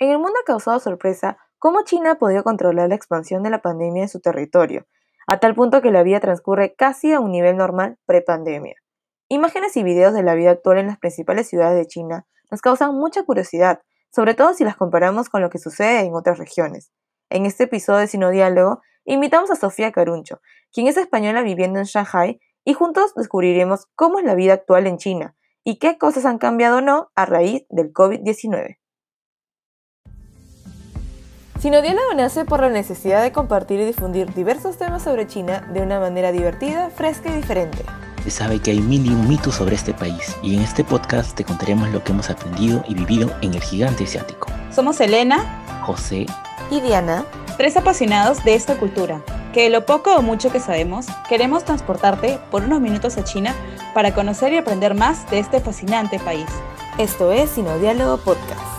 En el mundo ha causado sorpresa cómo China ha podido controlar la expansión de la pandemia en su territorio, a tal punto que la vida transcurre casi a un nivel normal pre-pandemia. Imágenes y videos de la vida actual en las principales ciudades de China nos causan mucha curiosidad, sobre todo si las comparamos con lo que sucede en otras regiones. En este episodio de Sino Diálogo, invitamos a Sofía Caruncho, quien es española viviendo en Shanghai, y juntos descubriremos cómo es la vida actual en China y qué cosas han cambiado o no a raíz del COVID-19. Sinodiálogo nace por la necesidad de compartir y difundir diversos temas sobre China de una manera divertida, fresca y diferente. Se sabe que hay mil y un mitos sobre este país y en este podcast te contaremos lo que hemos aprendido y vivido en el gigante asiático. Somos Elena, José y Diana, tres apasionados de esta cultura, que de lo poco o mucho que sabemos, queremos transportarte por unos minutos a China para conocer y aprender más de este fascinante país. Esto es Sinodiálogo Podcast.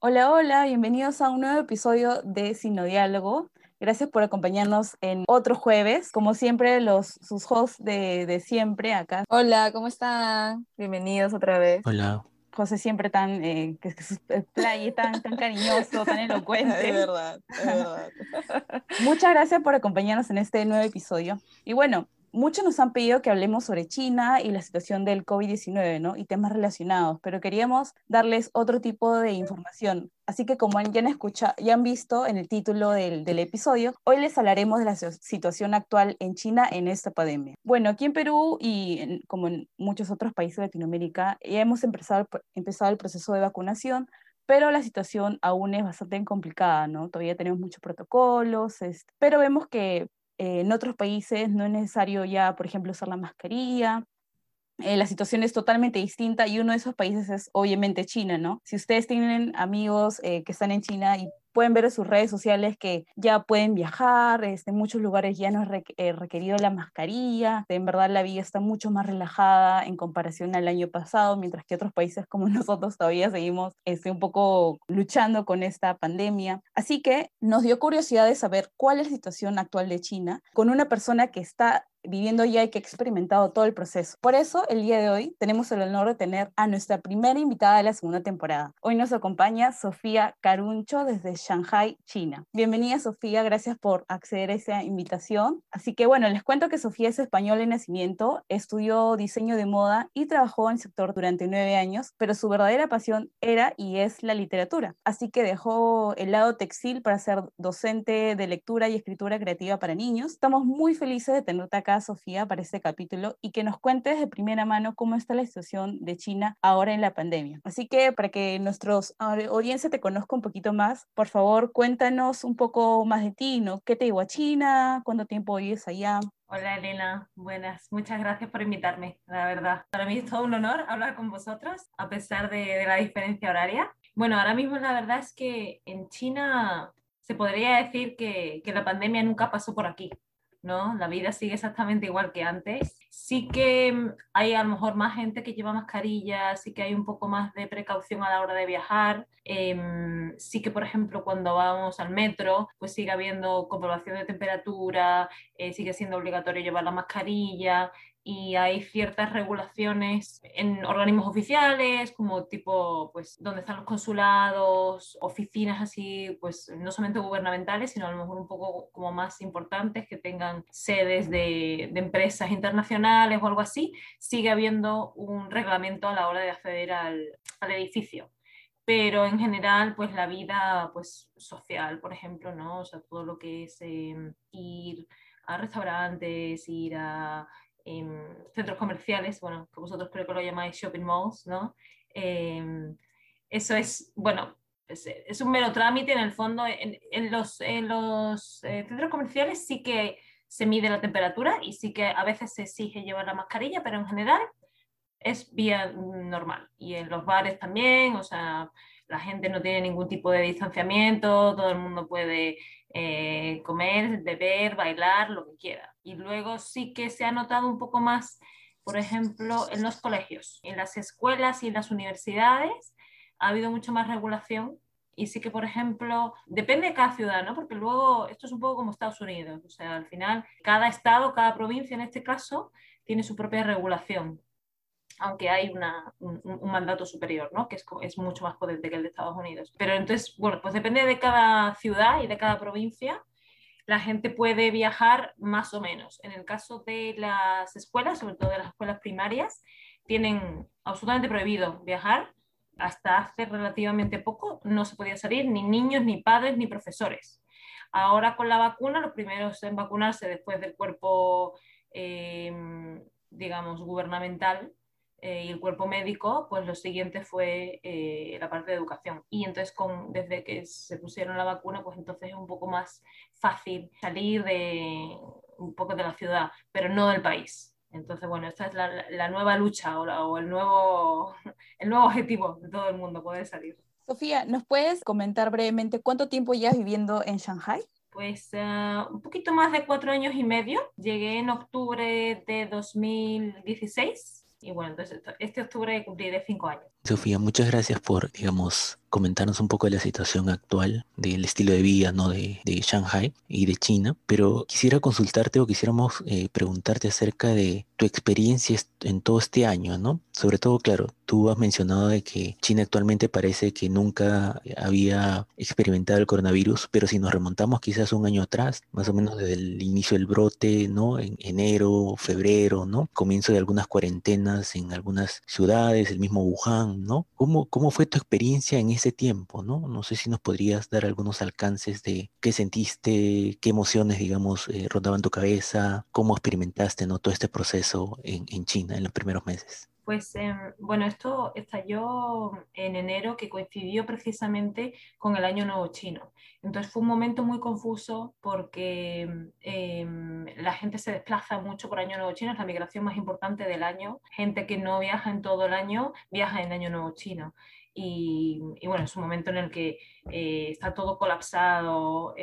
Hola, hola, bienvenidos a un nuevo episodio de Sinodiálogo. Gracias por acompañarnos en otro jueves. Como siempre, los, sus hosts de, de siempre acá. Hola, ¿cómo están? Bienvenidos otra vez. Hola. José siempre tan, eh, que, que su play tan, tan cariñoso, tan elocuente. Es verdad, es verdad. Muchas gracias por acompañarnos en este nuevo episodio. Y bueno, muchos nos han pedido que hablemos sobre China y la situación del COVID-19, ¿no? Y temas relacionados, pero queríamos darles otro tipo de información. Así que como ya han, escuchado, ya han visto en el título del, episodio, hoy les hablaremos de la situación actual en China en esta pandemia. Bueno, aquí en Perú y como en muchos otros países de Latinoamérica, ya hemos empezado, empezado el proceso de vacunación, pero la situación aún es bastante complicada, ¿no? Todavía tenemos muchos protocolos, pero vemos que en otros países no es necesario ya, por ejemplo, usar la mascarilla. Eh, la situación es totalmente distinta y uno de esos países es obviamente China, ¿no? Si ustedes tienen amigos eh, que están en China y pueden ver en sus redes sociales que ya pueden viajar, este, en muchos lugares ya no es eh, requerido la mascarilla, en verdad la vida está mucho más relajada en comparación al año pasado, mientras que otros países como nosotros todavía seguimos este, un poco luchando con esta pandemia. Así que nos dio curiosidad de saber cuál es la situación actual de China con una persona que está viviendo ya y que ha experimentado todo el proceso. Por eso, el día de hoy tenemos el honor de tener a nuestra primera invitada de la segunda temporada. Hoy nos acompaña Sofía Caruncho desde Shanghai, China. Bienvenida, Sofía, gracias por acceder a esa invitación. Así que bueno, les cuento que Sofía es española de nacimiento, estudió diseño de moda y trabajó en el sector durante nueve años, pero su verdadera pasión era y es la literatura. Así que dejó el lado textil para ser docente de lectura y escritura creativa para niños. Estamos muy felices de tenerte acá Sofía, para este capítulo y que nos cuentes de primera mano cómo está la situación de China ahora en la pandemia. Así que para que nuestros audiencia te conozca un poquito más, por favor, cuéntanos un poco más de ti, ¿no? ¿Qué te llevó a China? ¿Cuánto tiempo vives allá? Hola Elena, buenas. Muchas gracias por invitarme, la verdad. Para mí es todo un honor hablar con vosotros, a pesar de, de la diferencia horaria. Bueno, ahora mismo la verdad es que en China se podría decir que, que la pandemia nunca pasó por aquí. ¿No? La vida sigue exactamente igual que antes. Sí que mm, hay a lo mejor más gente que lleva mascarilla, sí que hay un poco más de precaución a la hora de viajar. Eh, sí que, por ejemplo, cuando vamos al metro, pues sigue habiendo comprobación de temperatura, eh, sigue siendo obligatorio llevar la mascarilla y hay ciertas regulaciones en organismos oficiales, como tipo, pues, donde están los consulados, oficinas así, pues, no solamente gubernamentales, sino a lo mejor un poco como más importantes, que tengan sedes de, de empresas internacionales o algo así, sigue habiendo un reglamento a la hora de acceder al, al edificio pero en general, pues la vida pues, social, por ejemplo, ¿no? O sea, todo lo que es eh, ir a restaurantes, ir a eh, centros comerciales, bueno, que vosotros creo que lo llamáis shopping malls, ¿no? Eh, eso es, bueno, es, un mero trámite en el fondo. En, en los, en los eh, centros comerciales sí que se mide la temperatura y sí que a veces se exige llevar la mascarilla, pero en general es vía normal. Y en los bares también, o sea, la gente no tiene ningún tipo de distanciamiento, todo el mundo puede eh, comer, beber, bailar, lo que quiera. Y luego sí que se ha notado un poco más, por ejemplo, en los colegios, en las escuelas y en las universidades ha habido mucho más regulación. Y sí que, por ejemplo, depende de cada ciudad, ¿no? Porque luego esto es un poco como Estados Unidos. O sea, al final, cada estado, cada provincia en este caso, tiene su propia regulación. Aunque hay una, un, mandato superior, ¿no? que es, es, mucho más potente que el de Estados Unidos. Pero entonces, bueno, pues depende de cada ciudad y de cada provincia, la gente puede viajar más o menos. En el caso de las escuelas, sobre todo de las escuelas primarias, tienen absolutamente prohibido viajar. Hasta hace relativamente poco no se podía salir ni niños, ni padres, ni profesores. Ahora con la vacuna, los primeros en vacunarse después del cuerpo, eh, digamos, gubernamental, eh, y el cuerpo médico, pues lo siguiente fue eh, la parte de educación. Y entonces con, desde que se pusieron la vacuna, pues entonces es un poco más fácil salir de un poco de la ciudad, pero no del país. Entonces, bueno, esta es la, la nueva lucha o, la, o, el, nuevo, el nuevo objetivo de todo el mundo, poder salir. Sofía, ¿nos puedes comentar brevemente cuánto tiempo llevas viviendo en Shanghai? Pues uh, un poquito más de cuatro años y medio. Llegué en octubre de 2016 y bueno, entonces este octubre cumpliré cinco años. Sofía, muchas gracias por, digamos, comentarnos un poco de la situación actual, del estilo de vida ¿no? de, de Shanghai y de China, pero quisiera consultarte o quisiéramos eh, preguntarte acerca de tu experiencia en todo este año, ¿no? Sobre todo, claro, tú has mencionado de que China actualmente parece que nunca había experimentado el coronavirus, pero si nos remontamos quizás un año atrás, más o menos desde el inicio del brote, ¿no? En enero, febrero, ¿no? Comienzo de algunas cuarentenas en algunas ciudades, el mismo Wuhan, ¿no? ¿Cómo, cómo fue tu experiencia en ese tiempo, ¿no? No sé si nos podrías dar algunos alcances de qué sentiste, qué emociones, digamos, eh, rondaban tu cabeza, cómo experimentaste, ¿no? Todo este proceso en, en China en los primeros meses. Pues eh, bueno, esto estalló en enero que coincidió precisamente con el Año Nuevo Chino. Entonces fue un momento muy confuso porque eh, la gente se desplaza mucho por Año Nuevo Chino, es la migración más importante del año. Gente que no viaja en todo el año viaja en Año Nuevo Chino. Y, bueno, es un momento en el que eh, está todo colapsado.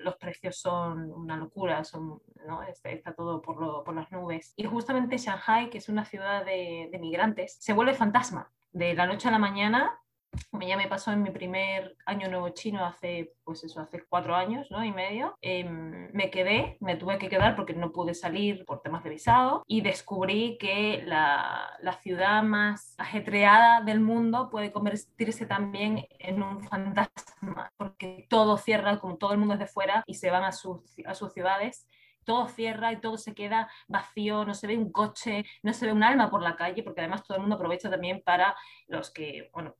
Los precios son una locura, son, ¿no? está, está, todo por, lo, por, las nubes. Y justamente Shanghai, que es una ciudad de, de migrantes, se vuelve fantasma. De la noche a la mañana ya me pasó en mi primer año nuevo chino hace, pues eso, hace cuatro años ¿no? y medio. Eh, me quedé, me tuve que quedar porque no pude salir por temas de visado y descubrí que la, la ciudad más ajetreada del mundo puede convertirse también en un fantasma porque todo cierra, como todo el mundo es de fuera y se van a sus, a sus ciudades todo cierra y todo se queda vacío, no se ve un coche, no se ve un alma por la calle, porque además todo el mundo aprovecha también para los que, bueno,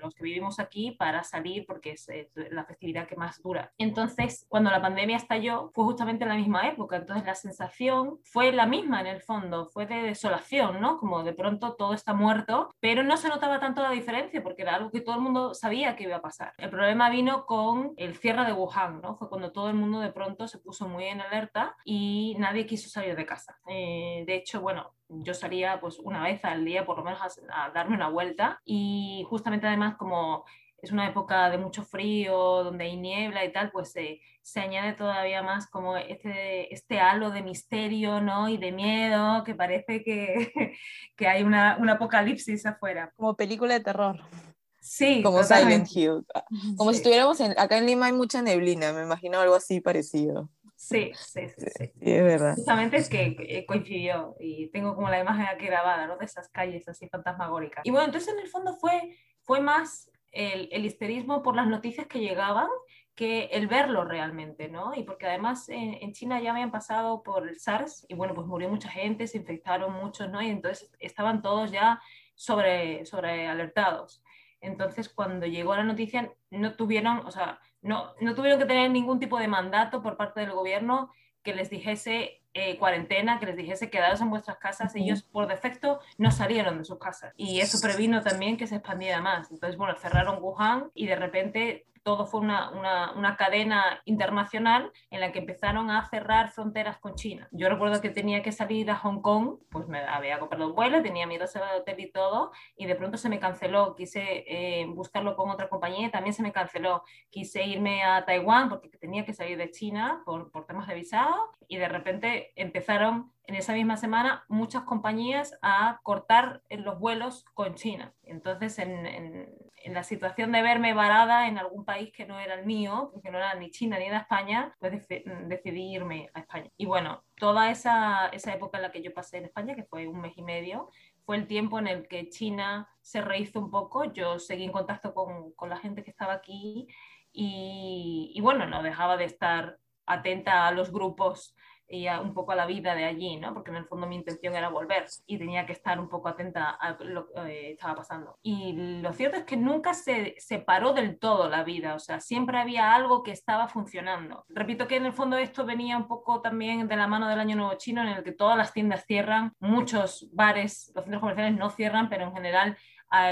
los que vivimos aquí para salir porque es, la festividad que más dura. Entonces, cuando la pandemia estalló, fue justamente en la misma época, entonces la sensación fue la misma en el fondo, fue de desolación, ¿no? Como de pronto todo está muerto, pero no se notaba tanto la diferencia porque era algo que todo el mundo sabía que iba a pasar. El problema vino con el cierre de Wuhan, ¿no? Fue cuando todo el mundo de pronto se puso muy en alerta y nadie quiso salir de casa. Eh, de hecho, bueno, yo salía pues una vez al día por lo menos a, a, darme una vuelta y justamente además como es una época de mucho frío, donde hay niebla y tal, pues eh, se añade todavía más como este, este halo de misterio ¿no? y de miedo que parece que, que hay una, un apocalipsis afuera. Como película de terror. Sí, como totalmente. Silent Hill. Como sí. si estuviéramos en, acá en Lima hay mucha neblina, me imagino algo así parecido. Sí, sí, sí, sí. sí es verdad. Justamente es que coincidió y tengo como la imagen aquí grabada, ¿no? De esas calles así fantasmagóricas. Y bueno, entonces en el fondo fue, fue más el, el histerismo por las noticias que llegaban que el verlo realmente, ¿no? Y porque además en, en, China ya habían pasado por el SARS y bueno, pues murió mucha gente, se infectaron muchos, ¿no? Y entonces estaban todos ya sobre, sobre alertados. Entonces cuando llegó la noticia no tuvieron, o sea, no, no tuvieron que tener ningún tipo de mandato por parte del gobierno que les dijese eh, cuarentena, que les dijese quedaros en vuestras casas, ellos por defecto no salieron de sus casas. Y eso previno también que se expandiera más. Entonces, bueno, cerraron Wuhan y de repente todo fue una, una, una, cadena internacional en la que empezaron a cerrar fronteras con China. Yo recuerdo que tenía que salir a Hong Kong, pues me había comprado un vuelo, tenía mi reserva de hotel y todo, y de pronto se me canceló. Quise eh, buscarlo con otra compañía y también se me canceló. Quise irme a Taiwán porque tenía que salir de China por, por temas de visado y de repente empezaron en esa misma semana muchas compañías a cortar los vuelos con China. Entonces, en, la situación de verme varada en algún país que no era el mío, porque no era ni China ni España, pues decidí irme a España. Y bueno, toda esa, esa época en la que yo pasé en España, que fue un mes y medio, fue el tiempo en el que China se rehizo un poco. Yo seguí en contacto con, con la gente que estaba aquí y, bueno, no dejaba de estar atenta a los grupos y un poco a la vida de allí, ¿no? Porque en el fondo mi intención era volver y tenía que estar un poco atenta a lo que eh, estaba pasando. Y lo cierto es que nunca se separó del todo la vida, o sea, siempre había algo que estaba funcionando. Repito que en el fondo esto venía un poco también de la mano del Año Nuevo Chino, en el que todas las tiendas cierran, muchos bares, los centros comerciales no cierran, pero en general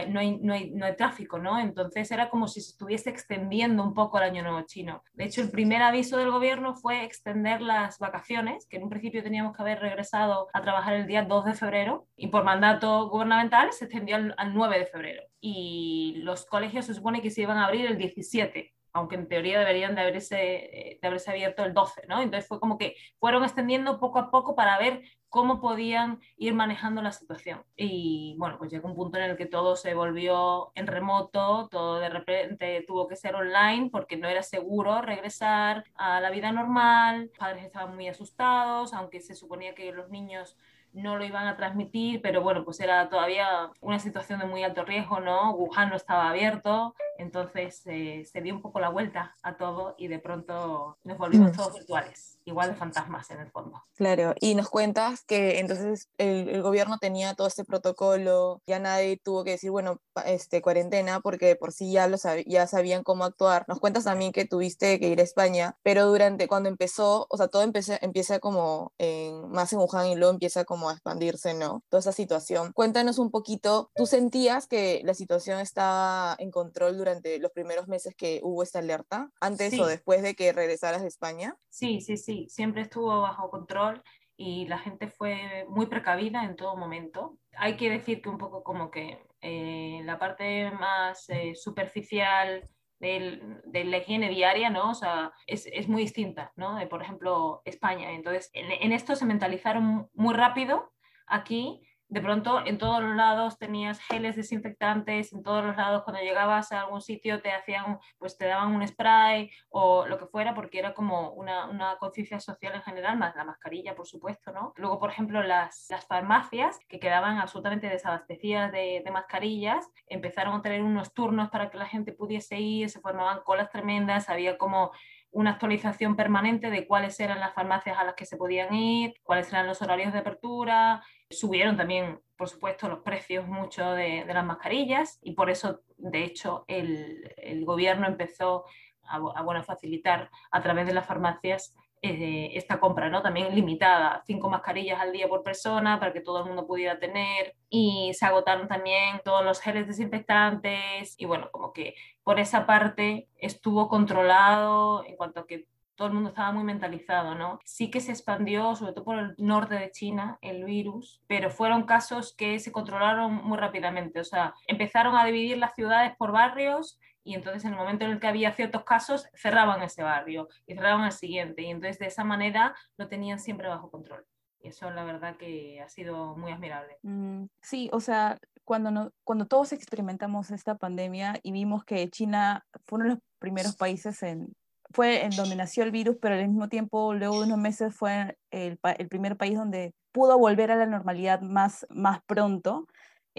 no, hay, no, no, hay, tráfico, ¿no? Entonces era como si se estuviese extendiendo un poco el año nuevo chino. De hecho, el primer aviso del gobierno fue extender las vacaciones, que en un principio teníamos que haber regresado a trabajar el día 2 de febrero y por mandato gubernamental se extendió al, al 9 de febrero. Y los colegios se supone que se iban a abrir el 17 aunque en teoría deberían de haberse, de haberse abierto el 12, ¿no? Entonces fue como que fueron extendiendo poco a poco para ver cómo podían ir manejando la situación. Y bueno, pues llegó un punto en el que todo se volvió en remoto, todo de repente tuvo que ser online porque no era seguro regresar a la vida normal, los padres estaban muy asustados, aunque se suponía que los niños no lo iban a transmitir, pero bueno, pues era todavía una situación de muy alto riesgo, ¿no? Wuhan no estaba abierto, entonces eh, se dio un poco la vuelta a todo y de pronto nos volvimos mm. todos virtuales igual de fantasmas en el fondo. Claro, y nos cuentas que entonces el, gobierno tenía todo este protocolo, ya nadie tuvo que decir, bueno, este, cuarentena, porque por sí ya, lo ya sabían cómo actuar. Nos cuentas también que tuviste que ir a España, pero durante cuando empezó, o sea, todo empecé, empieza como en, más en Wuhan y luego empieza como a expandirse, ¿no? Toda esa situación. Cuéntanos un poquito, ¿tú sentías que la situación estaba en control durante los primeros meses que hubo esta alerta, antes o después de que regresaras de España? Sí, sí, sí siempre estuvo bajo control y la gente fue muy precavida en todo momento. Hay que decir que un poco como que eh, la parte más eh, superficial de la higiene diaria, ¿no? O sea, es, es, muy distinta, ¿no? De, por ejemplo, España. Entonces, en, en esto se mentalizaron muy rápido aquí de pronto en todos los lados tenías geles desinfectantes, en todos los lados cuando llegabas a algún sitio te hacían, pues te daban un spray o lo que fuera, porque era como una, una conciencia social en general, más la mascarilla, por supuesto, ¿no? Luego, por ejemplo, las, las farmacias que quedaban absolutamente desabastecidas de, de, mascarillas, empezaron a tener unos turnos para que la gente pudiese ir, se formaban colas tremendas, había como una actualización permanente de cuáles eran las farmacias a las que se podían ir, cuáles eran los horarios de apertura. Subieron también, por supuesto, los precios mucho de, las mascarillas y por eso, de hecho, el, el gobierno empezó a, a bueno, facilitar a través de las farmacias esta compra, ¿no? También limitada, cinco mascarillas al día por persona para que todo el mundo pudiera tener y se agotaron también todos los geles desinfectantes y bueno, como que por esa parte estuvo controlado en cuanto a que todo el mundo estaba muy mentalizado, ¿no? Sí que se expandió, sobre todo por el norte de China, el virus, pero fueron casos que se controlaron muy rápidamente, o sea, empezaron a dividir las ciudades por barrios y entonces en el momento en el que había ciertos casos cerraban ese barrio y cerraban el siguiente y entonces de esa manera lo tenían siempre bajo control. Y eso la verdad que ha sido muy admirable. Mm, sí, o sea, cuando, no, cuando todos experimentamos esta pandemia y vimos que China fue uno de los primeros países en, fue en donde nació el virus, pero al mismo tiempo, luego de unos meses, fue el, el primer país donde pudo volver a la normalidad más, más pronto.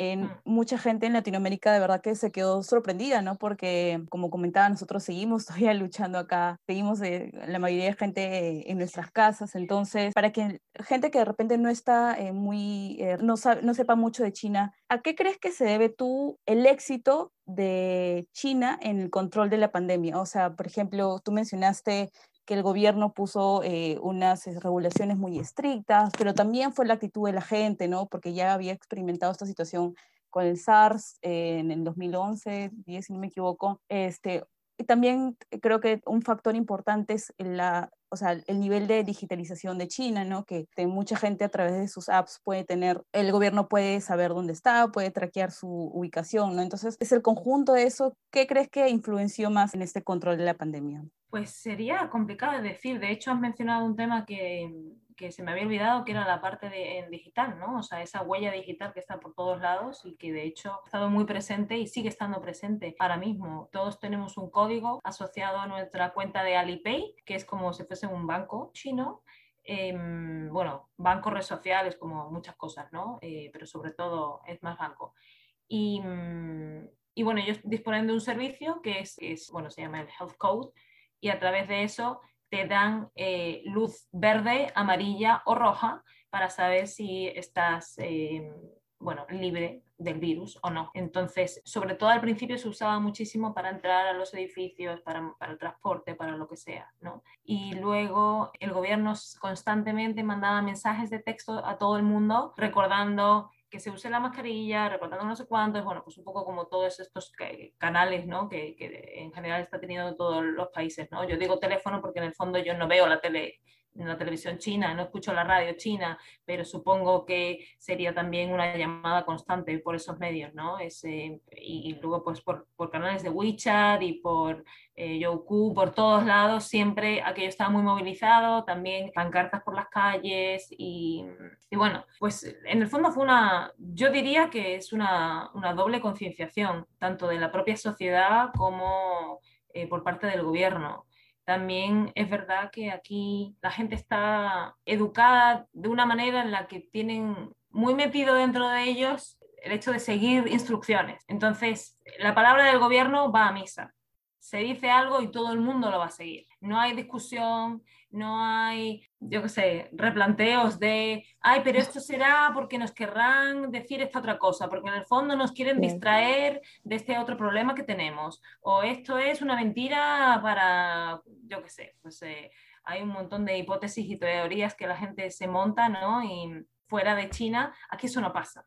En mucha gente en Latinoamérica de verdad que se quedó sorprendida, ¿no? Porque, como comentaba, nosotros seguimos todavía luchando acá, seguimos eh, la mayoría de gente en nuestras casas, entonces, para que gente que de repente no está eh, muy, eh, no, sabe, no sepa mucho de China, ¿a qué crees que se debe tú el éxito de China en el control de la pandemia? O sea, por ejemplo, tú mencionaste que el gobierno puso eh, unas eh, regulaciones muy estrictas, pero también fue la actitud de la gente, ¿no? Porque ya había experimentado esta situación con el SARS eh, en el 2011, 10 si no me equivoco. Este, y también creo que un factor importante es la, o sea, el nivel de digitalización de China, ¿no? Que mucha gente a través de sus apps puede tener, el gobierno puede saber dónde está, puede traquear su ubicación, ¿no? Entonces, es el conjunto de eso. ¿Qué crees que influenció más en este control de la pandemia? Pues sería complicado de decir. De hecho, has mencionado un tema que, que se me había olvidado, que era la parte de, en digital, ¿no? O sea, esa huella digital que está por todos lados y que de hecho ha estado muy presente y sigue estando presente ahora mismo. Todos tenemos un código asociado a nuestra cuenta de Alipay, que es como si fuese un banco chino em, bueno, bancos, redes sociales, como muchas cosas, ¿no? Eh, pero sobre todo es más banco. Y, mm, bueno, ellos disponen de un servicio que es, es, bueno, se llama el Health Code y a través de eso te dan eh, luz verde, amarilla o roja para saber si estás em, bueno, libre del virus o no. Entonces, sobre todo al principio se usaba muchísimo para entrar a los edificios, para, para, el transporte, para lo que sea, ¿no? Y luego el gobierno constantemente mandaba mensajes de texto a todo el mundo recordando que se use la mascarilla, recordando no sé cuántos, bueno, pues un poco como todos estos canales, ¿no? Que, que en general está teniendo todos los países, ¿no? Yo digo teléfono porque en el fondo yo no veo la tele en la televisión china, no escucho la radio china, pero supongo que sería también una llamada constante por esos medios, ¿no? Ese, y, luego pues por, canales de WeChat y por eh, Youku, por todos lados, siempre aquello estaba muy movilizado, también pancartas por las calles y, y, bueno, pues en el fondo fue una, yo diría que es una, una doble concienciación, tanto de la propia sociedad como eh, por parte del gobierno también es verdad que aquí la gente está educada de una manera en la que tienen muy metido dentro de ellos el hecho de seguir instrucciones. Entonces, la palabra del gobierno va a misa se dice algo y todo el mundo lo va a seguir. No hay discusión, no hay, yo qué sé, replanteos de, ay, pero esto será porque nos querrán decir esta otra cosa, porque en el fondo nos quieren distraer de este otro problema que tenemos. O esto es una mentira para, yo qué sé, pues eh, hay un montón de hipótesis y teorías que la gente se monta, ¿no? Y fuera de China, aquí eso no pasa.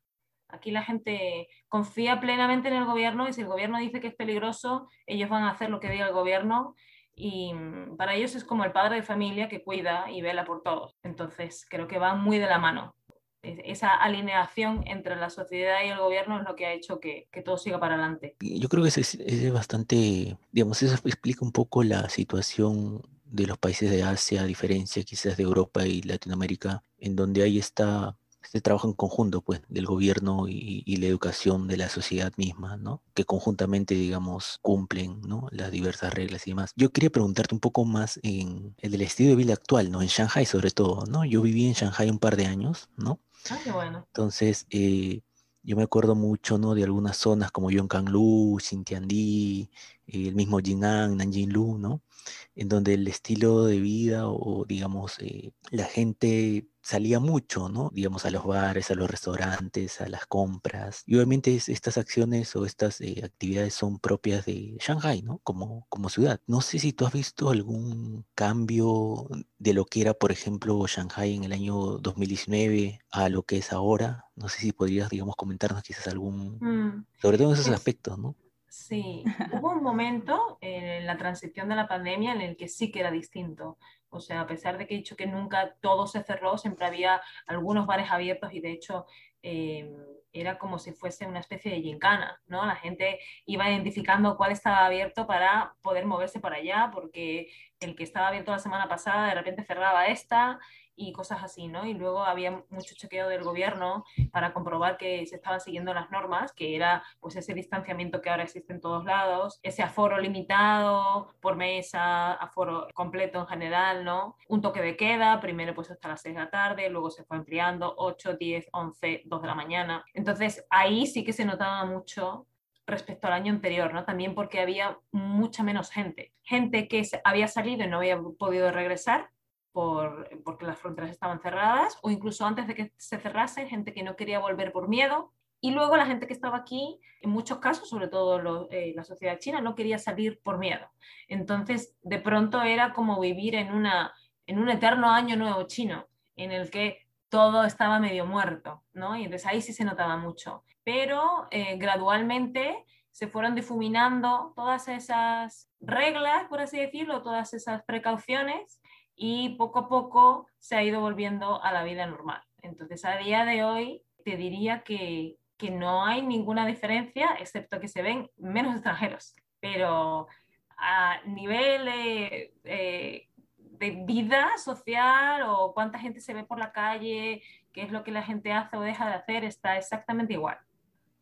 Aquí la gente confía plenamente en el gobierno y si el gobierno dice que es peligroso, ellos van a hacer lo que diga el gobierno y mm, para ellos es como el padre de familia que cuida y vela por todos. Entonces creo que va muy de la mano. Esa alineación entre la sociedad y el gobierno es lo que ha hecho que, que todo siga para adelante. Yo creo que es, es bastante, digamos, eso explica un poco la situación de los países de Asia, a diferencia quizás de Europa y Latinoamérica, en donde hay esta este trabajo en conjunto, pues, del gobierno y, la educación de la sociedad misma, ¿no? Que conjuntamente, digamos, cumplen, ¿no? Las diversas reglas y demás. Yo quería preguntarte un poco más en el del estilo de vida actual, ¿no? En Shanghai sobre todo, ¿no? Yo viví en Shanghai un par de años, ¿no? Ah, qué bueno. Entonces, eh, yo me acuerdo mucho, ¿no? De algunas zonas como Yongkanglu, Xintiandi, el mismo Jinan, Nanjinglu, ¿no? En donde el estilo de vida o, digamos, eh, la gente salía mucho, ¿no? Digamos, a los bares, a los restaurantes, a las compras. Y obviamente estas acciones o estas eh, actividades son propias de Shanghai, ¿no? Como, como ciudad. No sé si tú has visto algún cambio de lo que era, por ejemplo, Shanghai en el año 2019 a lo que es ahora. No sé si podrías, digamos, comentarnos quizás algún... Mm, sobre todo en esos aspectos, ¿no? Sí, hubo un momento en la transición de la pandemia en el que sí que era distinto. O sea, a pesar de que he dicho que nunca todo se cerró, siempre había algunos bares abiertos y de hecho eh, era como si fuese una especie de gincana, ¿no? La gente iba identificando cuál estaba abierto para poder moverse para allá, porque el que estaba abierto la semana pasada de repente cerraba esta y cosas así, ¿no? Y luego había mucho chequeo del gobierno para comprobar que se estaban siguiendo las normas, que era pues ese distanciamiento que ahora existe en todos lados, ese aforo limitado por mesa, aforo completo en general, ¿no? Un toque de queda, primero pues hasta las 6 de la tarde, luego se fue ampliando 8, 10, 11, 2 de la mañana. Entonces ahí sí que se notaba mucho respecto al año anterior, ¿no? También porque había mucha menos gente. Gente que había salido y no había podido regresar por, porque las fronteras estaban cerradas o incluso antes de que se cerrasen, gente que no quería volver por miedo. Y luego la gente que estaba aquí, en muchos casos, sobre todo eh, la sociedad china, no quería salir por miedo. Entonces, de pronto era como vivir en, una, en un eterno año nuevo chino, en el que todo estaba medio muerto, ¿no? Y entonces ahí sí se notaba mucho. Pero eh, gradualmente se fueron difuminando todas esas reglas, por así decirlo, todas esas precauciones y poco a poco se ha ido volviendo a la vida normal. Entonces, a día de hoy, te diría que, que no hay ninguna diferencia, excepto que se ven menos extranjeros. Pero a nivel de, vida social o cuánta gente se ve por la calle, qué es lo que la gente hace o deja de hacer, está exactamente igual.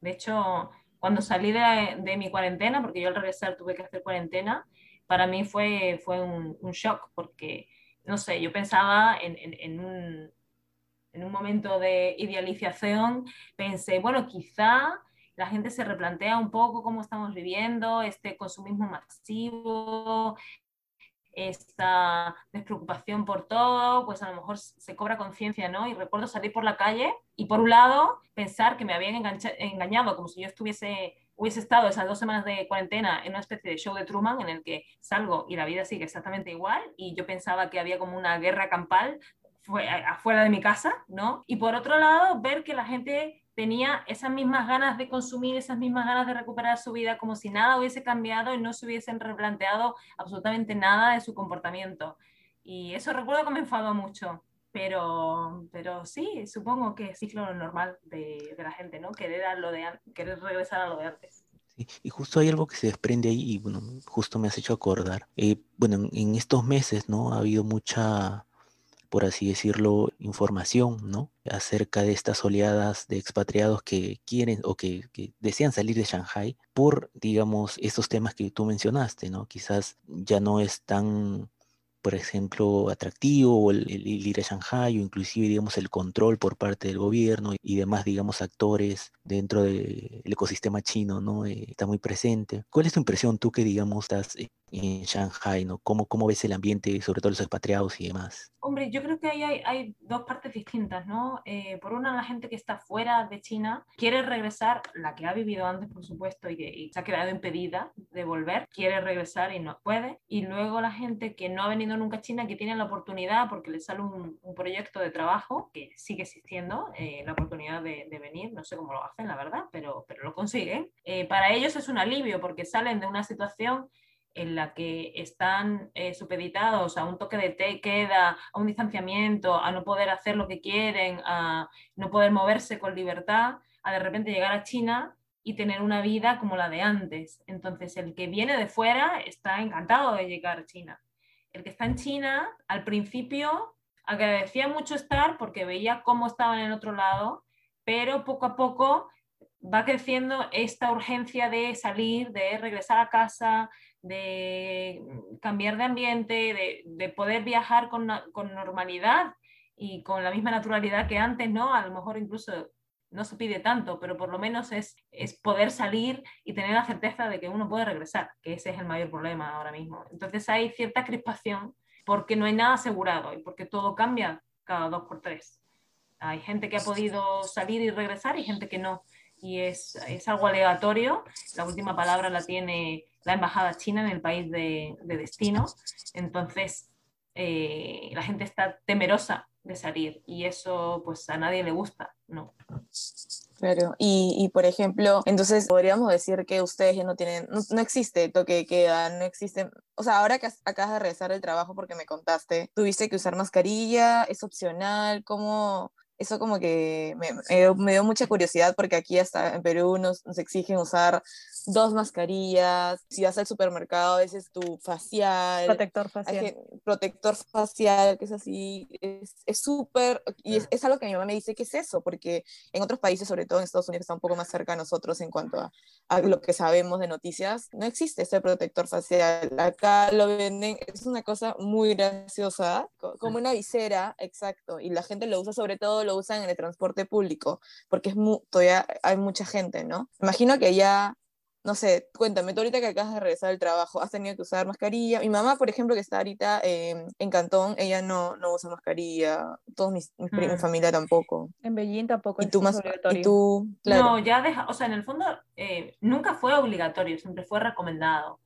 De hecho, cuando salí de, de mi cuarentena, porque yo al regresar tuve que hacer cuarentena, para mí fue, fue un, un shock porque no sé, yo pensaba en, un, en un momento de idealización, pensé, bueno, quizá la gente se replantea un poco cómo estamos viviendo, este consumismo masivo, esta despreocupación por todo, pues a lo mejor se cobra conciencia, ¿no? Y recuerdo salir por la calle y por un lado pensar que me habían engañado, como si yo estuviese, hubiese estado esas dos semanas de cuarentena en una especie de show de Truman en el que salgo y la vida sigue exactamente igual y yo pensaba que había como una guerra campal afuera de mi casa, ¿no? Y por otro lado, ver que la gente tenía esas mismas ganas de consumir, esas mismas ganas de recuperar su vida, como si nada hubiese cambiado y no se hubiesen replanteado absolutamente nada de su comportamiento. Y eso recuerdo que me enfadó mucho. Pero, pero sí, supongo que es ciclo normal de, la gente, ¿no? Querer, lo de, querer regresar a lo de antes. Y justo hay algo que se desprende ahí y bueno, justo me has hecho acordar. Eh, bueno, en, en estos meses, ¿no? Ha habido mucha por así decirlo, información, ¿no? Acerca de estas oleadas de expatriados que quieren o que, desean salir de Shanghai por, digamos, estos temas que tú mencionaste, ¿no? Quizás ya no es tan por ejemplo, atractivo, el, el, ir a Shanghai, o inclusive, digamos, el control por parte del gobierno y demás, digamos, actores dentro del ecosistema chino, ¿no? Eh, está muy presente. ¿Cuál es tu impresión, tú que, digamos, estás en Shanghai, ¿no? ¿Cómo, cómo ves el ambiente, sobre todo los expatriados y demás? Hombre, yo creo que ahí hay, hay dos partes distintas, ¿no? Eh, por una, la gente que está fuera de China quiere regresar, la que ha vivido antes, por supuesto, y y se ha quedado impedida de volver, quiere regresar y no puede. Y luego la gente que no ha venido nunca a China, que tiene la oportunidad, porque le sale un, un proyecto de trabajo, que sigue existiendo, eh, la oportunidad de, de, venir, no sé cómo lo hacen, la verdad, pero, pero lo consiguen. Eh, para ellos es un alivio, porque salen de una situación en la que están eh, supeditados a un toque de té, queda, a un distanciamiento, a no poder hacer lo que quieren, a no poder moverse con libertad, a de repente llegar a China y tener una vida como la de antes. Entonces, el que viene de fuera está encantado de llegar a China. El que está en China, al principio, agradecía mucho estar porque veía cómo estaban en otro lado, pero poco a poco va creciendo esta urgencia de salir, de regresar a casa, de cambiar de ambiente, de, de poder viajar con, con, normalidad y con la misma naturalidad que antes, ¿no? A lo mejor incluso no se pide tanto, pero por lo menos es, es poder salir y tener la certeza de que uno puede regresar, que ese es el mayor problema ahora mismo. Entonces hay cierta crispación porque no hay nada asegurado y porque todo cambia cada dos por tres. Hay gente que ha podido salir y regresar y gente que no. Y es, es algo aleatorio. La última palabra la tiene la embajada china en el país de, de destino. Entonces, eh, la gente está temerosa de salir y eso pues a nadie le gusta, ¿no? Claro, y, y, por ejemplo, entonces podríamos decir que ustedes ya no tienen, no, no existe toque de queda, no existe, o sea, ahora que acabas de regresar del trabajo porque me contaste, tuviste que usar mascarilla, es opcional, ¿cómo, eso como que me, me, dio mucha curiosidad porque aquí hasta en Perú nos, nos, exigen usar dos mascarillas, si vas al supermercado ese es tu facial. Protector facial. Protector facial, que es así, es súper, y es, es, algo que mi mamá me dice, ¿qué es eso? Porque en otros países, sobre todo en Estados Unidos, está un poco más cerca a nosotros en cuanto a, a lo que sabemos de noticias, no existe ese protector facial. Acá lo venden, es una cosa muy graciosa, como una visera, exacto, y la gente lo usa sobre todo, lo usan en el transporte público, porque es muy, todavía hay mucha gente, ¿no? Imagino que ya, no sé, cuéntame, tú ahorita que acabas de regresar del trabajo, ¿has tenido que usar mascarilla? Mi mamá, por ejemplo, que está ahorita eh, en Cantón, ella no, no usa mascarilla, todos mis, mis mm. mi familia tampoco. En Beijing tampoco ¿Y tú más, obligatorio. ¿Y tú? Claro. No, ya deja, o sea, en el fondo eh, nunca fue obligatorio, siempre fue recomendado.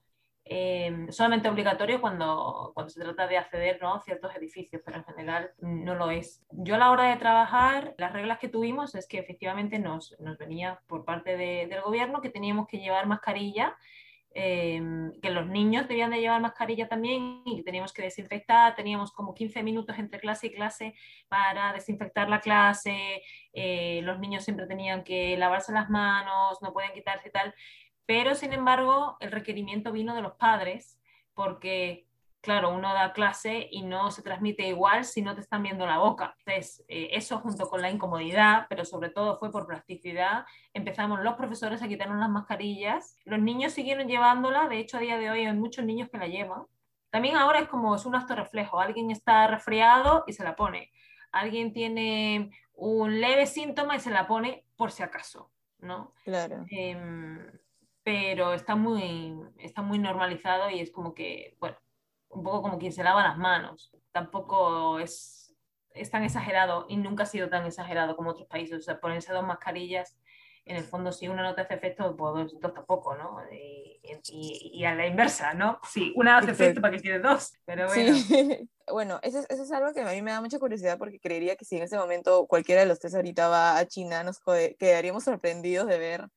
Eh, solamente obligatorio cuando, cuando se trata de acceder ¿no? a ciertos edificios, pero en general no lo es. Yo a la hora de trabajar, las reglas que tuvimos es que efectivamente nos, nos venía por parte de, del gobierno que teníamos que llevar mascarilla, eh, que los niños debían de llevar mascarilla también y teníamos que desinfectar, teníamos como 15 minutos entre clase y clase para desinfectar la clase, eh, los niños siempre tenían que lavarse las manos, no pueden quitarse y tal. Pero, sin embargo, el requerimiento vino de los padres porque, claro, uno da clase y no se transmite igual si no te están viendo la boca. Entonces, eh, eso junto con la incomodidad, pero sobre todo fue por practicidad, empezamos los profesores a quitarnos las mascarillas. Los niños siguieron llevándola, de hecho, a día de hoy hay muchos niños que la llevan también ahora es como es un acto reflejo. Alguien está resfriado y se la pone. Alguien tiene un leve síntoma y se la pone por si acaso, ¿no? Claro. Em, pero está muy, está muy normalizado y es como que, bueno, un poco como quien se lava las manos. Tampoco es, es tan exagerado y nunca ha sido tan exagerado como otros países. O sea, ponerse dos mascarillas, en el fondo, si una no te hace efecto, pues dos, tampoco, ¿no? Y, y, a la inversa, ¿no? Si una hace efecto, ¿para que tienes dos? Pero bueno. Sí. bueno, eso es, eso es, algo que a mí me da mucha curiosidad porque creería que si en ese momento cualquiera de los tres ahorita va a China, nos quedaríamos sorprendidos de ver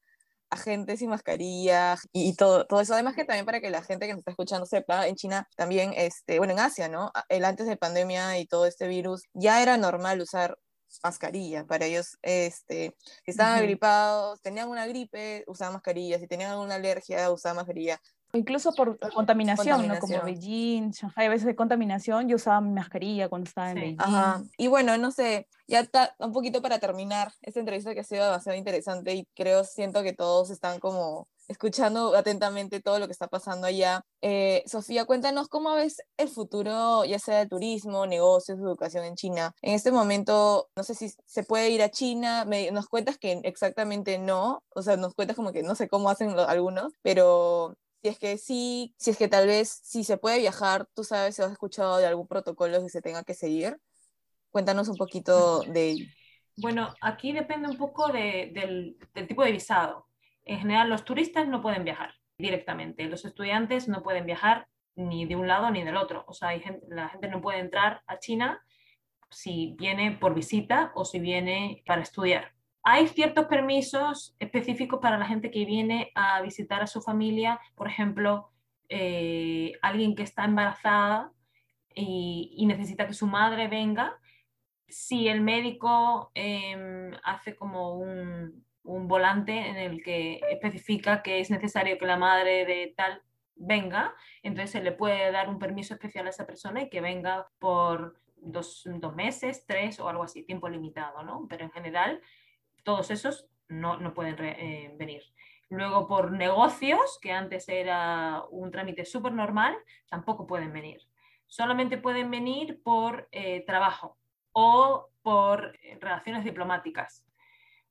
a gente sin mascarilla y, todo, todo eso. Además que también para que la gente que nos está escuchando sepa, en China también, este, bueno, en Asia, ¿no? El antes de pandemia y todo este virus, ya era normal usar mascarilla. Para ellos, este, si estaban agripados, tenían una gripe, usaban mascarilla. Si tenían alguna alergia, usaban mascarilla. Incluso por contaminación, ¿no? Como Beijing, Shanghai, a veces de contaminación, yo usaba mi mascarilla cuando estaba en Beijing. Ajá. Y bueno, no sé, ya está un poquito para terminar esta entrevista que ha sido demasiado interesante y creo, siento que todos están como escuchando atentamente todo lo que está pasando allá. Eh, Sofía, cuéntanos cómo ves el futuro, ya sea de turismo, negocios, educación en China. En este momento, no sé si se puede ir a China, nos cuentas que exactamente no, o sea, nos cuentas como que no sé cómo hacen algunos, pero si es que sí, si es que tal vez si se puede viajar, tú sabes si has escuchado de algún protocolo que se tenga que seguir. Cuéntanos un poquito de. Bueno, aquí depende un poco del, tipo de visado. En general, los turistas no pueden viajar directamente. Los estudiantes no pueden viajar ni de un lado ni del otro. O sea, la gente no puede entrar a China si viene por visita o si viene para estudiar. Hay ciertos permisos específicos para la gente que viene a visitar a su familia, por ejemplo, eh, alguien que está embarazada y, necesita que su madre venga. Si el médico em, hace como un, un volante en el que especifica que es necesario que la madre de tal venga, entonces se le puede dar un permiso especial a esa persona y que venga por dos, dos, meses, tres o algo así, tiempo limitado, ¿no? Pero en general todos esos no, no pueden eh, venir. Luego, por negocios, que antes era un trámite súper normal, tampoco pueden venir. Solamente pueden venir por eh, trabajo o por relaciones diplomáticas.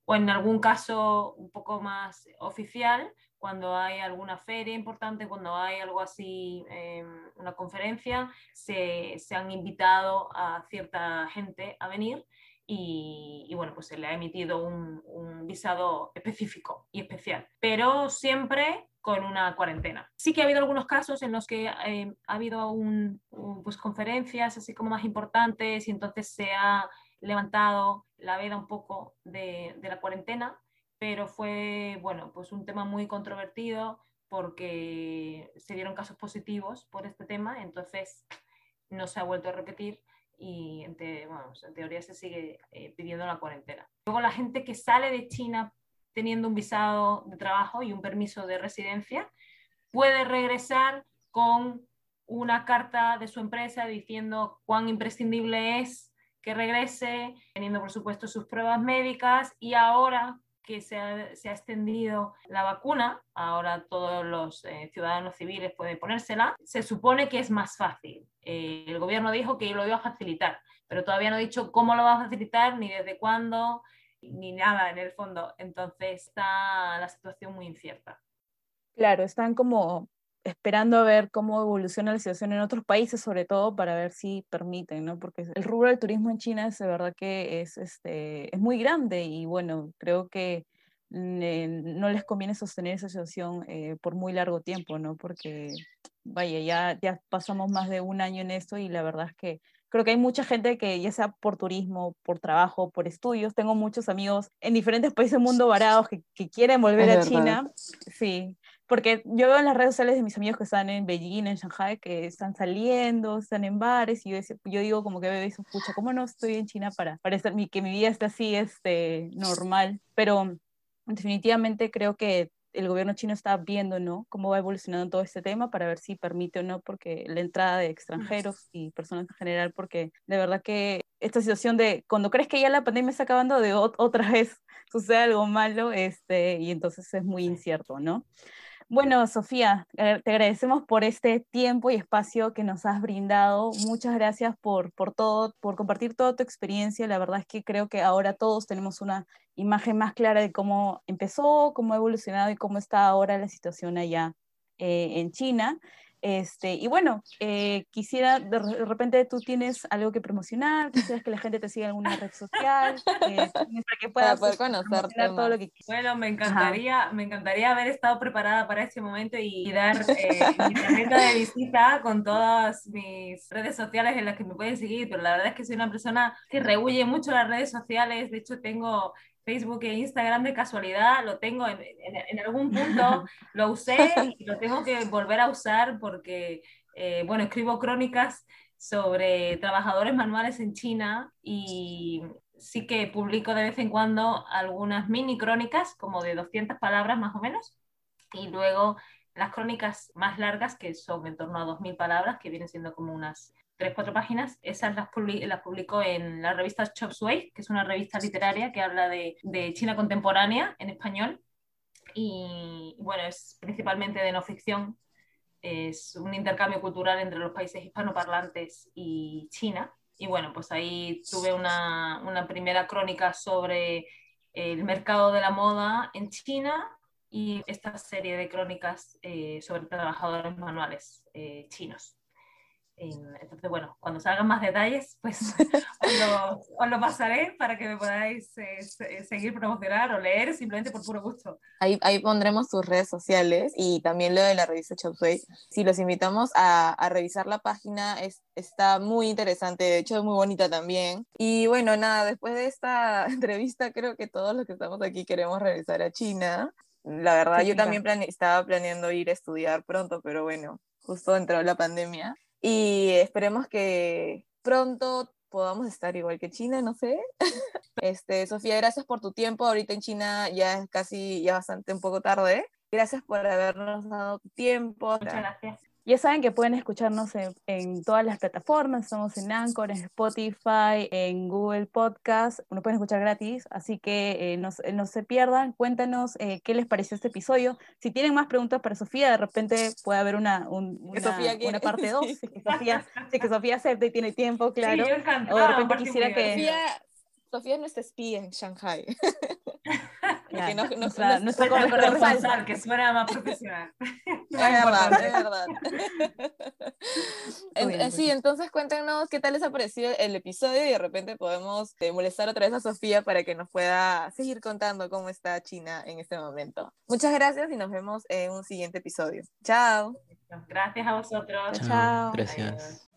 O en algún caso un poco más oficial, cuando hay alguna feria importante, cuando hay algo así, una conferencia, se, se han invitado a cierta gente a venir y, bueno, pues se le ha emitido un, visado específico y especial, pero siempre con una cuarentena. Sí que ha habido algunos casos en los que eh, ha habido un, pues conferencias así como más importantes y entonces se ha levantado la veda un poco de, de la cuarentena, pero fue, bueno, pues un tema muy controvertido porque se dieron casos positivos por este tema, entonces no se ha vuelto a repetir y en, teoría se sigue eh, pidiendo la cuarentena. Luego la gente que sale de China teniendo un visado de trabajo y un permiso de residencia puede regresar con una carta de su empresa diciendo cuán imprescindible es que regrese, teniendo por supuesto sus pruebas médicas y ahora que se ha, extendido la vacuna, ahora todos los eh, ciudadanos civiles pueden ponérsela, se supone que es más fácil. Eh, el gobierno dijo que lo iba a facilitar, pero todavía no ha dicho cómo lo va a facilitar, ni desde cuándo, ni nada en el fondo. Entonces está la situación muy incierta. Claro, están como esperando a ver cómo evoluciona la situación en otros países, sobre todo para ver si permiten, ¿no? Porque el rubro del turismo en China es de verdad que es, este, es muy grande y bueno, creo que no les conviene sostener esa situación eh, por muy largo tiempo, ¿no? Porque, vaya, ya, ya pasamos más de un año en esto y la verdad es que creo que hay mucha gente que ya sea por turismo, por trabajo, por estudios, tengo muchos amigos en diferentes países del mundo varados que, que quieren volver a China, sí, porque yo veo en las redes sociales de mis amigos que están en Beijing, en Shanghai, que están saliendo, están en bares, y yo, yo digo como que bebé, pucha, ¿cómo no estoy en China para, para estar, que mi vida esté así, este, normal? Pero definitivamente creo que el gobierno chino está viendo, ¿no? Cómo va evolucionando todo este tema para ver si permite o no, porque la entrada de extranjeros y personas en general, porque de verdad que esta situación de cuando crees que ya la pandemia está acabando, de otra vez sucede algo malo, este, y entonces es muy incierto, ¿no? Bueno, Sofía, eh, te agradecemos por este tiempo y espacio que nos has brindado. Muchas gracias por, por todo, por compartir toda tu experiencia. La verdad es que creo que ahora todos tenemos una imagen más clara de cómo empezó, cómo ha evolucionado y cómo está ahora la situación allá eh, en China. Este, y bueno, eh, quisiera, de repente tú tienes algo que promocionar, quisieras que la gente te siga en alguna red social, eh, para que puedas poder conocerte todo lo que Bueno, me encantaría, me encantaría haber estado preparada para ese momento y, dar eh, mi tarjeta de visita con todas mis redes sociales en las que me pueden seguir, pero la verdad es que soy una persona que rehuye mucho las redes sociales, de hecho tengo Facebook e Instagram de casualidad, lo tengo en, en, algún punto, lo usé y lo tengo que volver a usar porque, eh, bueno, escribo crónicas sobre trabajadores manuales en China y sí que publico de vez en cuando algunas mini crónicas, como de 200 palabras más o menos, y luego las crónicas más largas, que son en torno a 2.000 palabras, que vienen siendo como unas tres, cuatro páginas. Esas las, las publicó en la revista Chop Suey, que es una revista literaria que habla de, de, China contemporánea en español. Y bueno, es principalmente de no ficción. Es un intercambio cultural entre los países hispanoparlantes y China. Y bueno, pues ahí tuve una, una primera crónica sobre el mercado de la moda en China y esta serie de crónicas eh, sobre trabajadores manuales eh, chinos. Entonces, bueno, cuando salgan más detalles, pues os lo, pasaré para que me podáis eh, seguir promocionar o leer simplemente por puro gusto. Ahí, ahí pondremos tus redes sociales y también lo de la revista Chopsway. Si los invitamos a, a revisar la página, es, está muy interesante, de hecho es muy bonita también. Y bueno, nada, después de esta entrevista creo que todos los que estamos aquí queremos regresar a China. La verdad, yo también estaba planeando ir a estudiar pronto, pero bueno, justo entró la pandemia y esperemos que pronto podamos estar igual que China, no sé. Este, Sofía, gracias por tu tiempo. Ahorita en China ya es casi, ya bastante un poco tarde. Gracias por habernos dado tiempo. Muchas gracias. Ya saben que pueden escucharnos en, todas las plataformas, estamos en Anchor, en Spotify, en Google Podcast, nos pueden escuchar gratis, así que eh, no, no, se pierdan, cuéntanos eh, qué les pareció este episodio. Si tienen más preguntas para Sofía, de repente puede haber una, una, una, parte 2, si que Sofía, si que Sofía acepta y tiene tiempo, claro. Sí, o de repente quisiera que... Sofía, Sofía es nuestra espía en Shanghai. que no, no, nuestra, nuestra corresponsal, que suena más profesional. es verdad, es verdad. en, sí, entonces cuéntenos qué tal les ha parecido el episodio y de repente podemos eh, molestar otra vez a Sofía para que nos pueda seguir contando cómo está China en este momento. Muchas gracias y nos vemos en un siguiente episodio. Chao. Gracias a vosotros. Chao. Gracias.